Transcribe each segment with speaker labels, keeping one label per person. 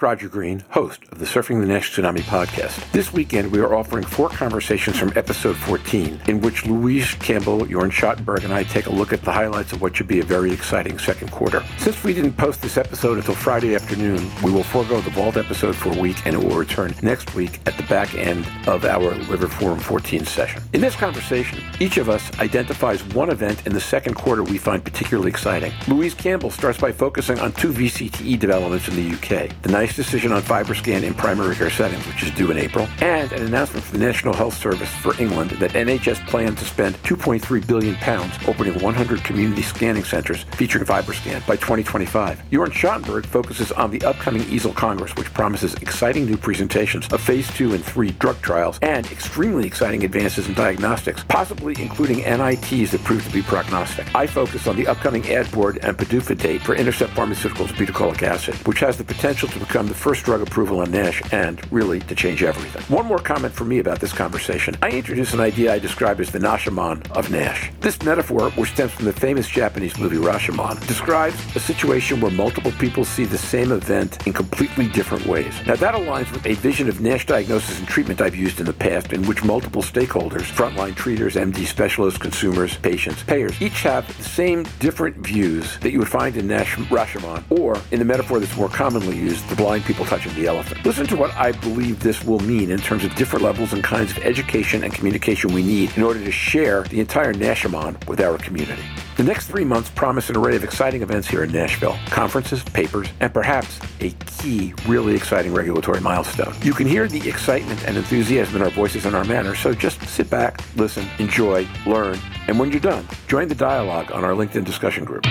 Speaker 1: Roger Green, host of the Surfing the NASH Tsunami podcast. This weekend, we are offering four conversations from episode 14, in which Louise Campbell, Jörn Schattenberg, and I take a look at the highlights of what should be a very exciting second quarter. Since we didn't post this episode until Friday afternoon, we will forego the Vault episode for a week, and it will return next week at the back end of our Liver Forum 14 session. In this conversation, each of us identifies one event in the second quarter we find particularly exciting. Louise Campbell starts by focusing on two VCTE developments in the UK the NICE decision on FibroScan in primary care settings, which is due in April, and an announcement from the National Health Service for England that NHS plans to spend 2.3 billion pounds opening 100 community scanning centres featuring FibroScan by 2025. Jörn Schattenberg focuses on the upcoming EASL Congress, which promises exciting new presentations of phase two and three drug trials and extremely exciting advances in diagnostics, possibly including NITs that prove to be prognostic. I focus on the upcoming ad board and PDUFA date for Intercept Pharmaceuticals obeticholic acid, which has the potential to become the first drug approval on NASH and really to change everything. One more comment from me about this conversation. I introduce an idea I describe as the Nashamon of NASH. This metaphor, which stems from the famous Japanese movie Rashomon, describes a situation where multiple people see the same event in completely different ways. Now, that aligns with a vision of NASH diagnosis and treatment I've used in the past, in which multiple stakeholders, frontline treaters, MD specialists, consumers, patients, payers, each have the same different views that you would find in NASH Rashomon, or in the metaphor that's more commonly used, the blind people touching the elephant. Listen to what I believe this will mean in terms of different levels and kinds of education and communication we need in order to share the entire Nashamon with our community. The next three months promise an array of exciting events here in Nashville conferences, papers, and perhaps a key, really exciting regulatory milestone. You can hear the excitement and enthusiasm in our voices and our manner, so just sit back, listen, enjoy, learn, and when you're done, join the dialogue on our LinkedIn discussion group.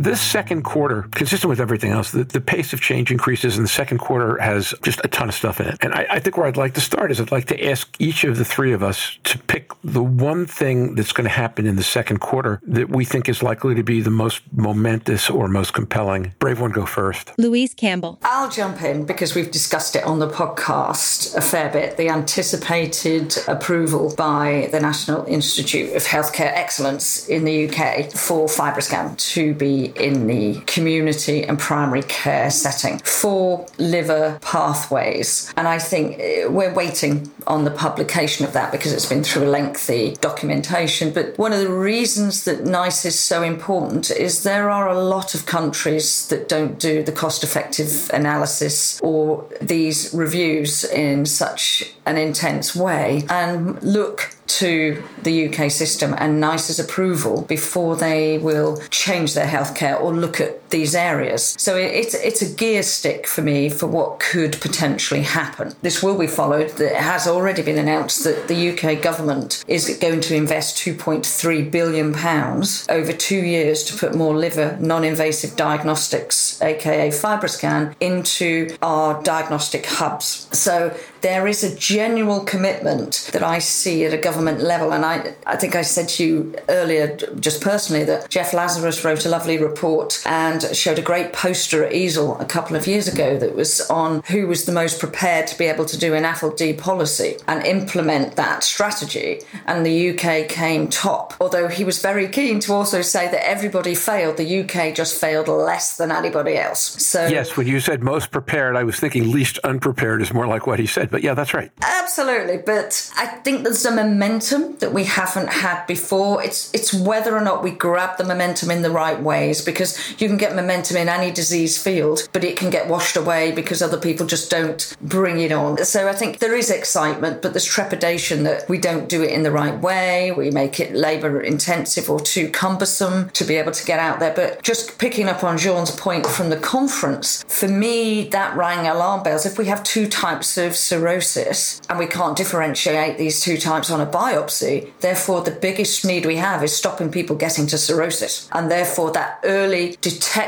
Speaker 1: This second quarter, consistent with everything else, the, the pace of change increases, and the second quarter has just a ton of stuff in it. And I, I think where I'd like to start is I'd like to ask each of the three of us to pick the one thing that's going to happen in the second quarter that we think is likely to be the most momentous or most compelling. Brave one, go first.
Speaker 2: Louise Campbell.
Speaker 3: I'll jump in because we've discussed it on the podcast a fair bit. The anticipated approval by the National Institute of Healthcare Excellence in the UK for FibroScan to be in the community and primary care setting for liver pathways. And I think eh, we're waiting on the publication of that because it's been through a lengthy documentation. But one of the reasons that NICE is so important is there are a lot of countries that don't do the cost effective analysis or these reviews in such an intense way and look to the UK system and NICE's approval before they will change their healthcare or look at these areas. So it's it's a gear stick for me for what could potentially happen. This will be followed. It has already been announced that the UK government is going to invest 2.3 billion pounds over two years to put more liver non-invasive diagnostics, aka FibroScan, into our diagnostic hubs. So there is a genuine commitment that I see at a government level. And I, I think I said to you earlier, just personally, that Jeff Lazarus wrote a lovely report and showed a great poster at EASL a couple of years ago that was on who was the most prepared to be able to do an NAFLD policy and implement that strategy. And the UK came top, although he was very keen to also say that everybody failed. The UK just failed less than anybody else. So
Speaker 1: yes, when you said most prepared, I was thinking least unprepared is more like what he said. But yeah, that's right.
Speaker 3: Absolutely. But I think there's a momentum that we haven't had before. It's it's whether or not we grab the momentum in the right ways because you can get momentum in any disease field, but it can get washed away because other people just don't bring it on. So I think there is excitement, but there's trepidation that we don't do it in the right way. We make it labor intensive or too cumbersome to be able to get out there. But just picking up on Jean's point from the conference, for me, that rang alarm bells. If we have two types of cirrhosis and we can't differentiate these two types on a biopsy, therefore the biggest need we have is stopping people getting to cirrhosis. And therefore that early detection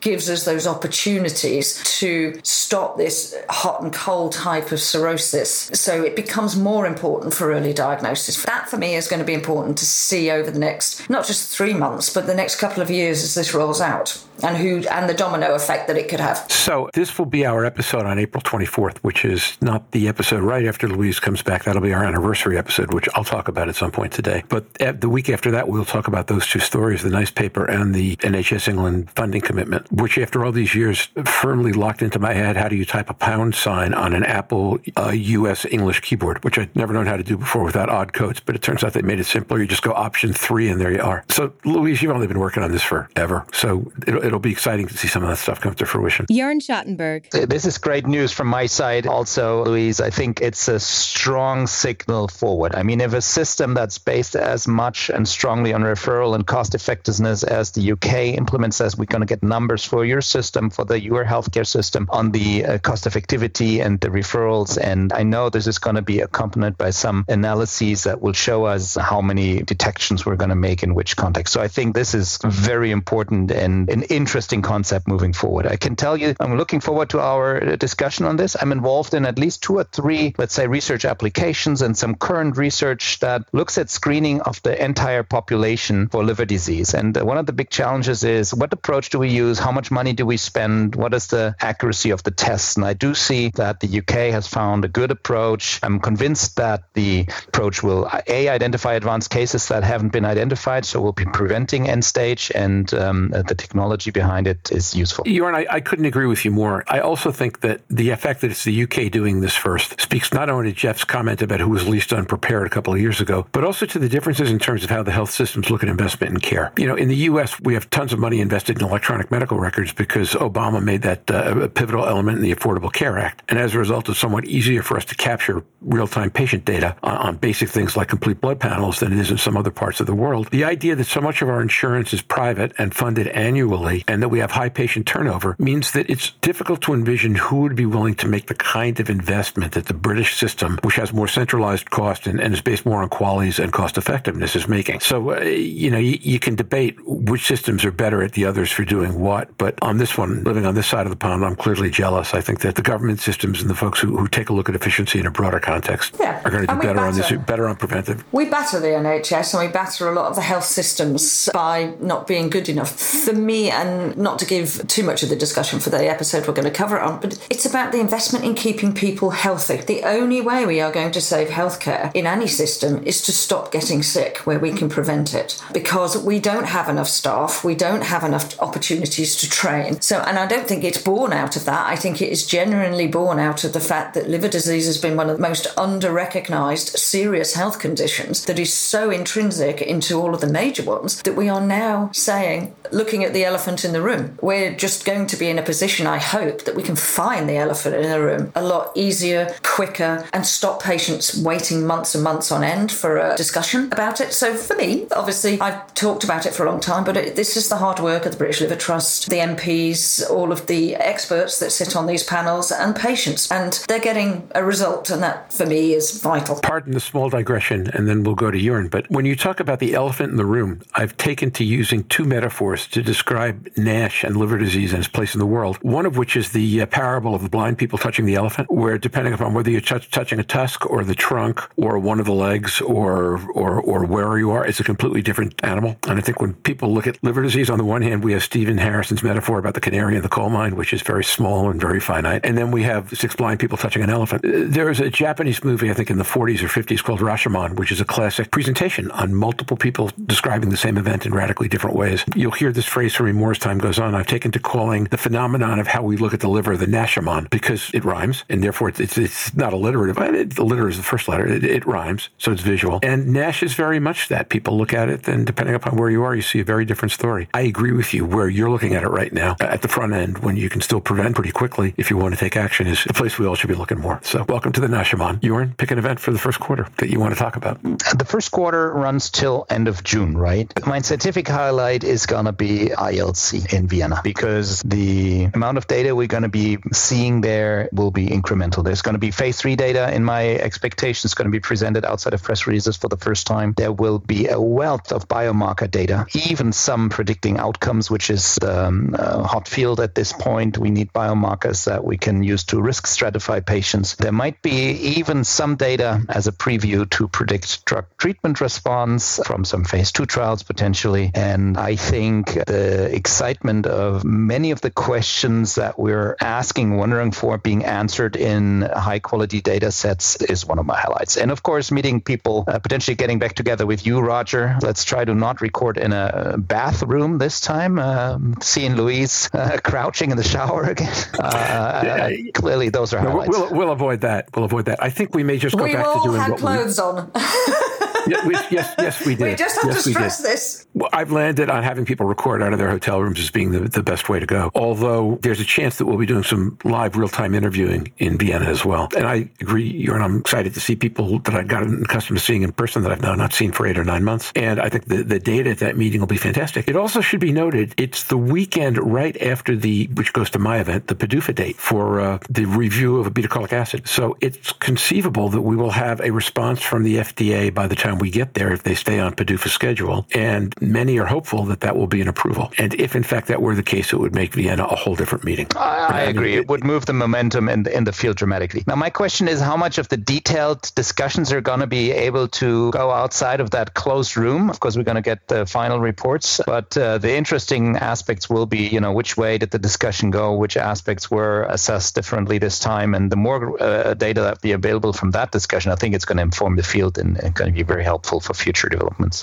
Speaker 3: gives us those opportunities to stop this hot and cold type of cirrhosis. So it becomes more important for early diagnosis. That for me is going to be important to see over the next, not just three months, but the next couple of years as this rolls out. And who and the domino effect that it could have.
Speaker 1: So this will be our episode on April 24th, which is not the episode right after Louise comes back. That'll be our anniversary episode, which I'll talk about at some point today. But the week after that, we'll talk about those two stories, the NICE paper and the NHS England funding commitment, which after all these years firmly locked into my head. How do you type a pound sign on an Apple uh, US English keyboard, which I'd never known how to do before without odd codes, but it turns out they made it simpler. You just go option three and there you are. So Louise, you've only been working on this forever. So it'll, it'll be exciting to see some of that stuff come to fruition.
Speaker 2: Jörn Schattenberg.
Speaker 4: This is great news from my side. Also, Louise, I think it's a strong signal forward. I mean, if a system that's based as much and strongly on referral and cost effectiveness as the UK implements says we're going to get numbers for your system, for the your healthcare system on the uh, cost effectivity and the referrals. And I know this is going to be accompanied by some analyses that will show us how many detections we're going to make in which context. So I think this is very important and an interesting concept moving forward. I can tell you, I'm looking forward to our uh, discussion on this. I'm involved in at least two or three, let's say, research applications and some current research that looks at screening of the entire population for liver disease. And uh, one of the big challenges is what approach do we use? How much money do we spend? What is the accuracy of the tests? And I do see that the UK has found a good approach. I'm convinced that the approach will a identify advanced cases that haven't been identified, so we'll be preventing end stage, and um, uh, the technology behind it is useful.
Speaker 1: Jörn, I, I couldn't agree with you more. I also think that the fact that it's the UK doing this first speaks not only to Jeff's comment about who was least unprepared a couple of years ago, but also to the differences in terms of how the health systems look at investment in care. You know, in the U.S., we have tons of money invested in electronic medical records because Obama made that uh, a pivotal element in the Affordable Care Act. And as a result, it's somewhat easier for us to capture real time patient data on, on, basic things like complete blood panels than it is in some other parts of the world. The idea that so much of our insurance is private and funded annually and that we have high patient turnover means that it's difficult to envision who would be willing to make the kind of investment that the British system, which has more centralized cost and, and is based more on qualities and cost effectiveness, is making. So, uh, you know, you, you can debate which systems are better at the others for doing what. But on this one, living on this side of the pond, I'm clearly jealous. I think that the government systems and the folks who, who take a look at efficiency in a broader context yeah. are going to do better batter, on this, better on preventive.
Speaker 3: We batter the NHS and we batter a lot of the health systems by not being good enough. For me, and not to give too much of the discussion for the episode we're going to cover it on, but it's about the investment in keeping people healthy. The only way we are going to save healthcare in any system is to stop getting sick where we can prevent it because we don't have enough staff, we don't have enough opportunities to train. So, and I don't think it's born out of that. I think it is genuinely born out of the fact that liver disease has been one of the most under recognized serious health conditions that is so intrinsic into all of the major ones that we are now saying, looking at the elephant in the room, we're just going to be in a position, I hope, that we can find the elephant in the room a lot easier, quicker, and stop patients waiting months and months on end for a discussion about it. So for me, obviously, I've talked about it for a long time, but it, this is the hard work of the British Liver Trust, the MPs, all of the experts that sit on these panels, and patients. And they're getting a result, and that for me is vital.
Speaker 1: Pardon the small digression, and then we'll go to Jörn. But when you talk about the elephant in the room, I've taken to using two metaphors to describe NASH and liver disease and its place in the world. One of which is the uh, parable of the blind people touching the elephant, where depending upon whether you're touch, touching a tusk or the trunk or one of the legs or, or, or where you are, it's a completely different animal. And I think when people look at liver disease, on the one hand, we have Stephen Harrison's metaphor about the canary in the coal mine, which is very small and very finite. And then we have six blind people touching an elephant. Uh, there is a Japanese movie, I think in the 40s or 50s called Rashomon, which is a classic presentation on multiple people describing the same event in radically different ways. You'll hear this phrase from me more as time goes on. I've taken to calling the phenomenon of how we look at the liver the Nashamon because it rhymes and therefore it's, it's, not alliterative. The litter is the first letter. It, it rhymes, so it's visual. And NASH is very much that. People look at it, and depending upon where you are, you see a very different story. I agree with you where you're looking at it right now uh, at the front end when you can still prevent pretty quickly if you want to take action is the place we all should be looking more. So welcome to the Nashamon. Jörn, pick an event for the first quarter that you want to talk about.
Speaker 4: The first quarter runs till end of June, right? My scientific highlight is going to be ILC in Vienna because the amount of data we're going to be seeing there will be incremental. There's going to be phase three data in my expectations going to be presented outside of press releases for the first time. There will be a wealth of biomarker data, even some predicting outcomes, which is the um, uh, hot field at this point. We need biomarkers that we can use to risk stratify patients. There might be even some data as a preview to predict drug treatment response from some phase two trials potentially. And I think the excitement of many of the questions that we're asking, wondering for being answered in high quality data sets is one of my highlights. And of course, meeting people, uh, potentially getting back together with you, Roger. Let's try to not record in a bathroom this time. Um, seeing Louise uh, crouching in the shower again. Uh, yeah. clearly, those are highlights.
Speaker 1: No, we'll, we'll, avoid that. We'll avoid that. I think we may just go
Speaker 3: we
Speaker 1: back to doing
Speaker 3: what clothes
Speaker 1: we...
Speaker 3: on.
Speaker 1: yeah, we, yes, yes, we did.
Speaker 3: We just have
Speaker 1: yes,
Speaker 3: to stress this.
Speaker 1: Well, I've landed on having people record out of their hotel rooms as being the, the best way to go. Although there's a chance that we'll be doing some live real time interviewing in Vienna as well. And I agree, and I'm excited to see people that I've gotten accustomed to seeing in person that I've now not seen for eight or nine months. And I think the, the data at that meeting will be fantastic. It also should be noted it's the weekend right after the, which goes to my event, the PDUFA date for uh, the review of obeticholic acid. So it's conceivable that we will have a response from the FDA by the time we get there if they stay on PDUFA schedule. And many are hopeful that that will be an approval. And if in fact that were the case, it would make Vienna a whole different meeting.
Speaker 4: I, I agree. It, would move the momentum in the, in the field dramatically. Now, my question is how much of the detailed discussions are going to be able to go outside of that closed room? Of course, we're going to get the final reports, but uh, the interesting aspects will be, you know, which way did the discussion go, which aspects were assessed differently this time, and the more uh, data that be available from that discussion, I think it's going to inform the field and, and going to be very helpful for future developments.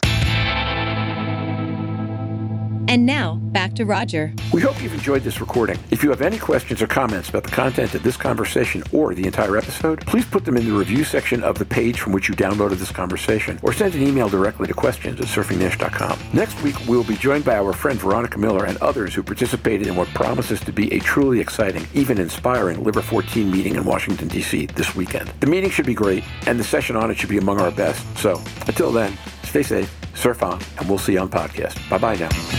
Speaker 2: And now, back to Roger.
Speaker 1: We hope you've enjoyed this recording. If you have any questions or comments about the content of this conversation or the entire episode, please put them in the review section of the page from which you downloaded this conversation, or send an email directly to questions at surfingnash.com. Next week, we will be joined by our friend Veronica Miller and others who participated in what promises to be a truly exciting, even inspiring Liver 14 meeting in Washington, D.C. this weekend. The meeting should be great, and the session on it should be among our best. So, until then, stay safe, surf on, and we'll see you on podcast. Bye bye now.